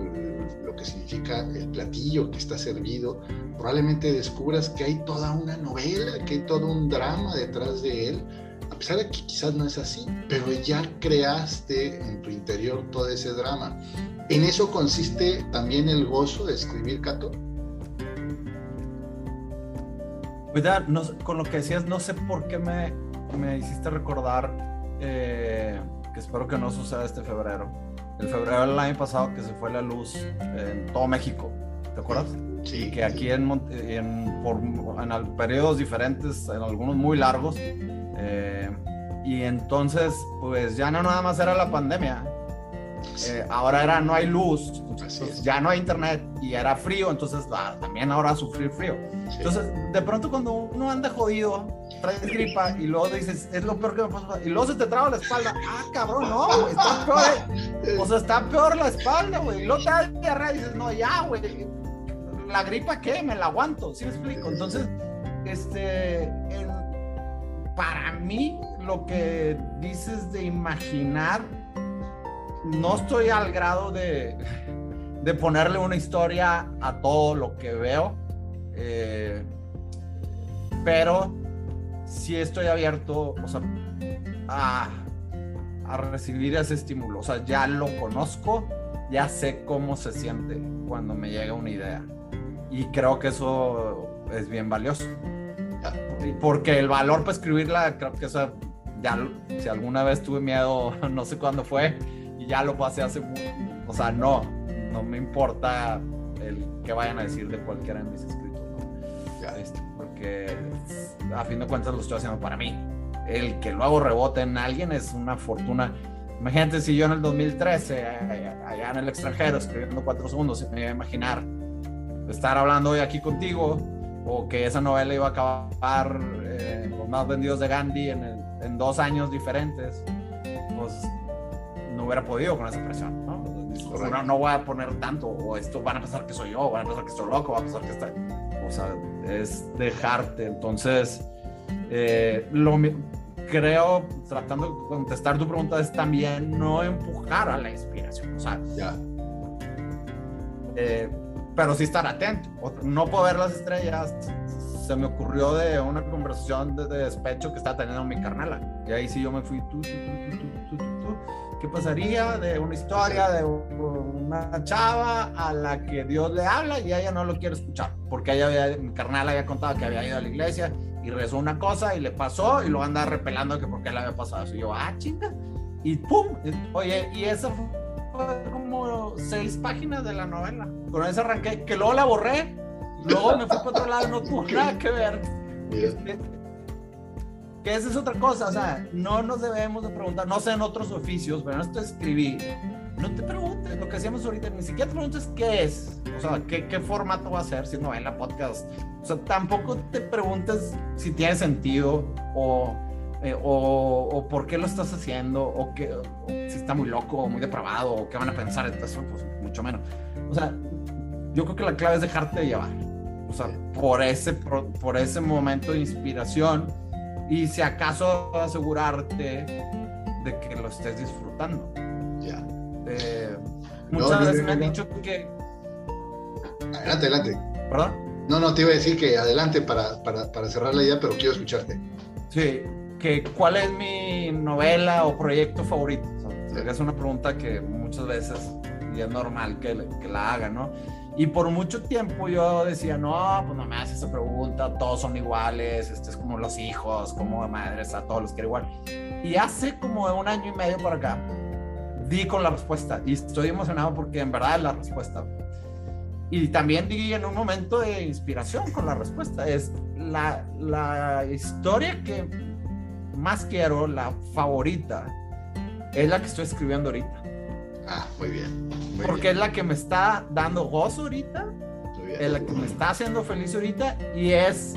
lo que significa el platillo que está servido, probablemente descubras que hay toda una novela, que hay todo un drama detrás de él, a pesar de que quizás no es así, pero ya creaste en tu interior todo ese drama. ¿En eso consiste también el gozo de escribir, Cato? Cuidado, no, con lo que decías, no sé por qué me, me hiciste recordar eh, que espero que no suceda este febrero. El febrero del año pasado que se fue la luz en todo México. ¿Te acuerdas? Sí. que aquí en, en, por, en periodos diferentes, en algunos muy largos, eh, y entonces, pues ya no nada más era la pandemia. Eh, ahora era no hay luz, ya no hay internet y era frío, entonces ah, también ahora sufrir frío. Entonces, de pronto cuando uno anda jodido, trae gripa y luego dices, es lo peor que me pasó, y luego se te traba la espalda, ah, cabrón, no, está peor, o sea, está peor la espalda, güey, y luego te da diarrea y dices, no, ya, güey, la gripa, ¿qué? Me la aguanto, ¿sí me explico? Entonces, este, para mí, lo que dices de imaginar, no estoy al grado de, de ponerle una historia a todo lo que veo, eh, pero sí estoy abierto, o sea, a, a recibir ese estímulo, o sea, ya lo conozco, ya sé cómo se siente cuando me llega una idea. Y creo que eso es bien valioso. Porque el valor para escribirla, creo que eso ya, si alguna vez tuve miedo, no sé cuándo fue, y ya lo pasé hace, o sea, no, no me importa el que vayan a decir de cualquiera de mis escritos, este, porque a fin de cuentas lo estoy haciendo para mí. El que luego rebote en alguien es una fortuna. Imagínate si yo en el 2013, allá en el extranjero, escribiendo cuatro segundos, me iba a imaginar estar hablando hoy aquí contigo, o que esa novela iba a acabar eh, los más vendidos de Gandhi en, en, dos años diferentes, pues no hubiera podido con esa presión, ¿no? No, no, voy a poner tanto, o esto van a pensar que soy yo, van a pensar que estoy loco, van a pensar que está... O sea, es dejarte. Entonces, eh, lo creo, tratando de contestar tu pregunta, es también no empujar a la inspiración. O sea, ya. Eh, pero sí estar atento. No puedo ver las estrellas. Se me ocurrió de una conversación de, despecho que estaba teniendo mi carnala. Y ahí sí yo me fui. Tú, tú, tú, ¿Qué pasaría de una historia de una chava a la que Dios le habla y ella no lo quiere escuchar? Porque ella había, mi carnal había contado que había ido a la iglesia y rezó una cosa y le pasó y lo anda repelando que porque le había pasado eso. Y yo, ah, chinga. Y pum. Oye, y esa fue como seis páginas de la novela. Con esa arranqué, que luego la borré, luego me fui para otro lado, no tuvo nada que ver. Este, que esa es otra cosa, o sea, no nos debemos de preguntar, no sé en otros oficios, pero en esto escribí, no te preguntes lo que hacíamos ahorita, ni siquiera te preguntes qué es, o sea, qué, qué formato va a ser, si novela, podcast, o sea, tampoco te preguntes si tiene sentido o eh, o, por qué lo estás haciendo, o, que, si está muy loco, o muy depravado, o qué van a pensar, entonces, pues mucho menos. O sea, yo creo que la clave es dejarte llevar, o sea, por ese, por, ese momento de inspiración y si acaso asegurarte de que lo estés disfrutando. Ya. Eh, muchas veces me han dicho que... Adelante, adelante. ¿Perdón? No, no, te iba a decir que adelante para, para, para cerrar la idea, pero quiero escucharte. Sí, que cuál es mi novela o proyecto favorito. es una pregunta que muchas veces y es normal que, que, la haga, ¿no? Y por mucho tiempo yo decía, no, pues no me haces esa pregunta, todos son iguales, este es como los hijos, como madres, a todos los quiero igual. Y hace como un año y medio por acá, di con la respuesta y estoy emocionado porque en verdad es la respuesta. Y también di en un momento de inspiración con la respuesta. Es la, la historia que más quiero, la favorita, es la que estoy escribiendo ahorita. Ah, muy bien. Porque es la que me está dando gozo ahorita, es la que me está haciendo feliz ahorita y es,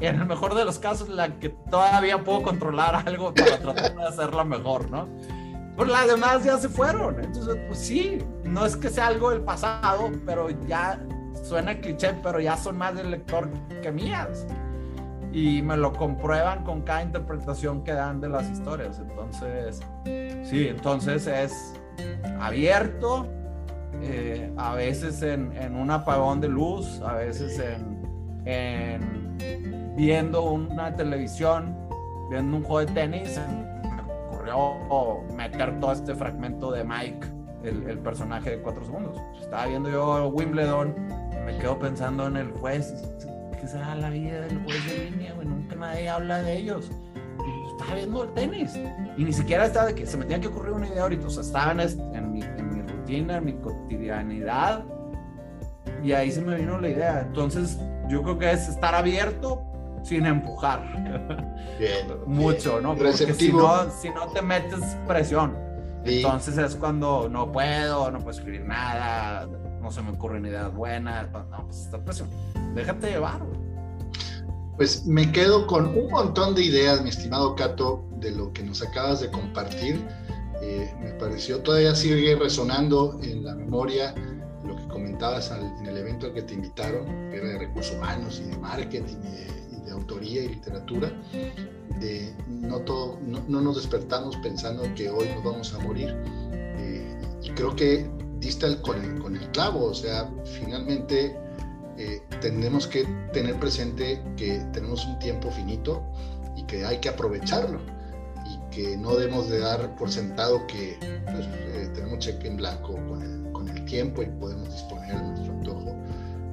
en el mejor de los casos, la que todavía puedo controlar algo para tratar de hacerla mejor, ¿no? Pues las demás ya se fueron. Entonces, pues sí, no es que sea algo del pasado, pero ya suena cliché, pero ya son más del lector que mías y me lo comprueban con cada interpretación que dan de las historias. Entonces, sí, entonces es abierto, eh, a veces en, en, un apagón de luz, a veces en, en, viendo una televisión, viendo un juego de tenis, me ocurrió meter todo este fragmento de Mike, el, el personaje de cuatro segundos. Estaba viendo yo Wimbledon, me quedo pensando en el juez que será la vida del juez de línea, güey, nunca nadie habla de ellos. Y estaba viendo el tenis. Y ni siquiera estaba de que se me tenía que ocurrir una idea ahorita. O sea, estaba en, mi, en mi rutina, en mi cotidianidad. Y ahí se me vino la idea. Entonces, yo creo que es estar abierto sin empujar. Bien. Mucho, ¿no? Porque si no, si no te metes presión. Entonces es cuando no puedo, no puedo escribir nada, no se me ocurren ideas buenas, no, pues esta presión. Déjate llevar, Pues me quedo con un montón de ideas, mi estimado Cato, de lo que nos acabas de compartir. Eh, me pareció, todavía sigue resonando en la memoria lo que comentabas en el evento al que te invitaron, que era de recursos humanos y de marketing y de, autoría y literatura, de no, todo, no, nos despertamos pensando que hoy nos vamos a morir. Eh, y creo que diste el, con, el, con el clavo, o sea, finalmente eh, tenemos que tener presente que tenemos un tiempo finito y que hay que aprovecharlo y que no debemos de dar por sentado que pues, eh, tenemos cheque en blanco con el, con el, tiempo y podemos disponer de nuestro antojo.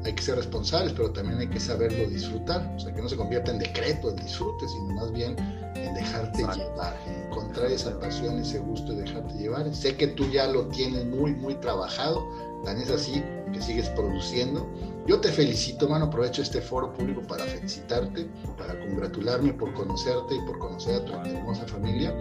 Hay que ser responsables, pero también hay que saberlo disfrutar, o sea, que no se convierta en decreto el disfrute, sino más bien en dejarte llevar, en encontrar esa pasión, ese gusto y dejarte llevar. Sé que tú ya lo tienes muy, muy trabajado, tan es así que sigues produciendo yo te felicito, mano, aprovecho este foro público para felicitarte, para congratularme por conocerte y por conocer a tu hermosa familia.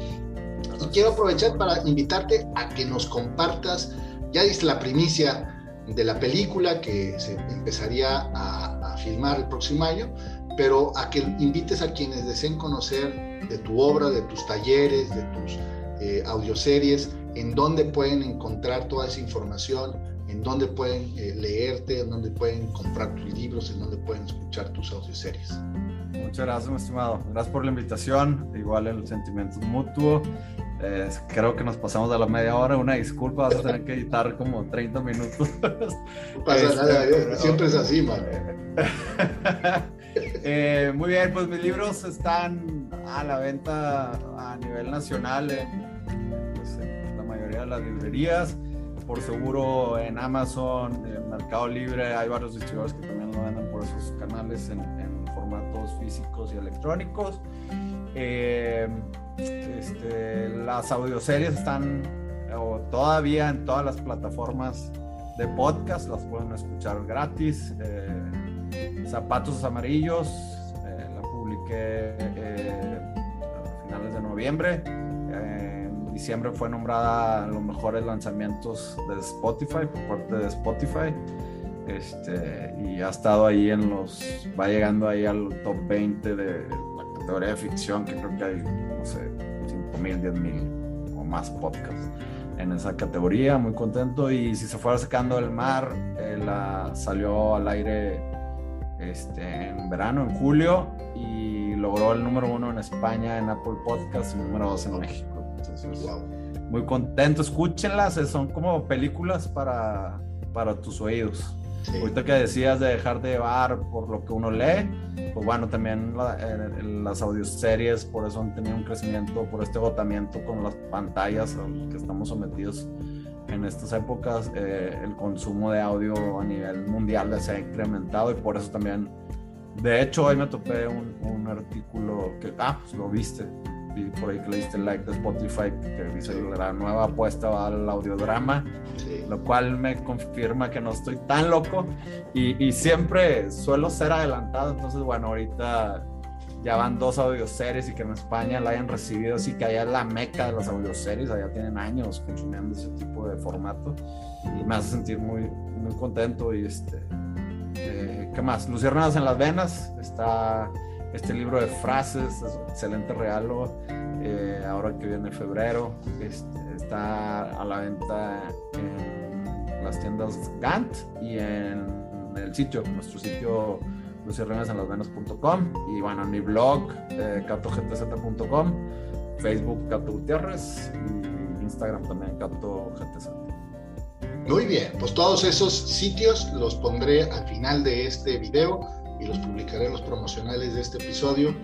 Y quiero aprovechar para invitarte a que nos compartas, ya diste la primicia de la película que se empezaría a, filmar el próximo año, pero a que invites a quienes deseen conocer de tu obra, de tus talleres, de tus eh, audioseries, en dónde pueden encontrar toda esa información, en dónde pueden eh, leerte, en dónde pueden comprar tus libros, en dónde pueden escuchar tus audioseries. Muchas gracias, mi estimado. Gracias por la invitación. Igual el sentimiento mutuo. Eh, creo que nos pasamos de la media hora. Una disculpa, vas a tener que editar como 30 minutos. No pasa este, nada, siempre es así, man. Eh, muy bien, pues mis libros están a la venta a nivel nacional pues, en la mayoría de las librerías por seguro en Amazon, en Mercado Libre, hay varios distribuidores que también lo venden por esos canales en, formatos físicos y electrónicos. Eh, este, las audioseries están todavía en todas las plataformas de podcast, las pueden escuchar gratis. Eh, Zapatos Amarillos, eh, la publiqué a finales de noviembre diciembre fue nombrada los mejores lanzamientos de Spotify por parte de Spotify. Este, y ha estado ahí en los, va llegando ahí al top 20 de la categoría de ficción, que creo que hay, no sé, 5 mil, 10 mil o más podcasts en esa categoría, muy contento. Y si se fuera sacando del mar, eh, la, salió al aire este, en verano, en julio, y logró el número uno en España en Apple Podcasts y número dos en México muy contento. Escúchenlas, eh, son como películas para, para tus oídos. Ahorita que decías de dejar de llevar por lo que uno lee, pues bueno, también las audioseries por eso han tenido un crecimiento, por este agotamiento con las pantallas al que estamos sometidos en estas épocas, eh, el consumo de audio a nivel mundial se ha incrementado y por eso también, de hecho, hoy me topé un, un artículo que, ah, pues lo viste, por ahí que le diste like de Spotify, que dice la nueva apuesta va al audiodrama, lo cual me confirma que no estoy tan loco y, y, siempre suelo ser adelantado, entonces bueno, ahorita ya van dos audioseries y que en España la hayan recibido, así que allá la meca de las audioseries, allá tienen años consumiendo ese tipo de formato y me hace sentir muy, muy contento y este... Eh, ¿Qué más? Luciérnagas en las venas, está este libro de frases, es un excelente regalo. Eh, ahora que viene febrero, está a la venta en las tiendas Gant y en el sitio, nuestro sitio lucierremesanlasvenas.com y bueno, en mi blog eh, Facebook Cato Gutiérrez y Instagram también Cato Muy bien, pues todos esos sitios los pondré al final de este video y los publicaré en los promocionales de este episodio.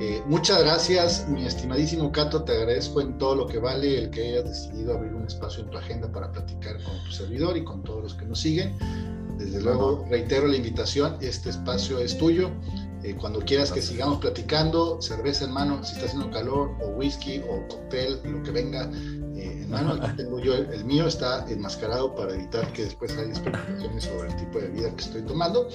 Eh, muchas gracias, mi estimadísimo Cato, te agradezco en todo lo que vale el que hayas decidido abrir un espacio en tu agenda para platicar con tu servidor y con todos los que nos siguen. Desde luego, reitero la invitación, este espacio es tuyo. Eh, cuando quieras que sigamos platicando, cerveza en mano, si está haciendo calor, o whisky, o cóctel, lo que venga, en mano. Aquí tengo yo el, mío, está enmascarado para evitar que después haya especulaciones sobre el tipo de vida que estoy tomando.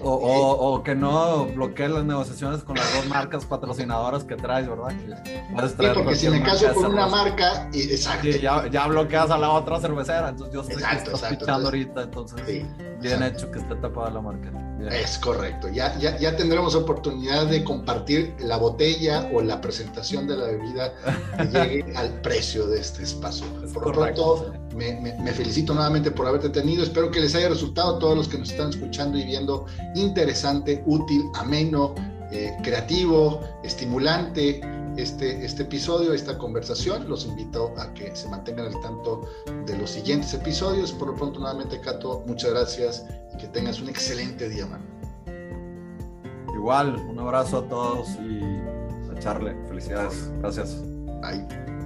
O, o, o que no bloquee las negociaciones con las dos marcas patrocinadoras que traes, ¿verdad? sí, porque si me caso con una marca, y, exacto. ya, ya, bloqueas a la otra cervecera, entonces yo estoy exacto, exacto, ahorita, entonces. Sí. Bien hecho que esté tapada la marca. Es correcto. Ya, ya, ya tendremos oportunidad de compartir la botella o la presentación de la bebida que llegue al precio de este espacio. por lo pronto, me, me, felicito nuevamente por haberte tenido. Espero que les haya resultado a todos los que nos están escuchando y viendo interesante, útil, ameno, eh, creativo, estimulante este, este episodio, esta conversación. Los invito a que se mantengan al tanto de los siguientes episodios. Por lo pronto, nuevamente, Cato, muchas gracias y que tengas un excelente día, mano. Igual, un abrazo a todos y a Charle. Felicidades. Gracias. Bye.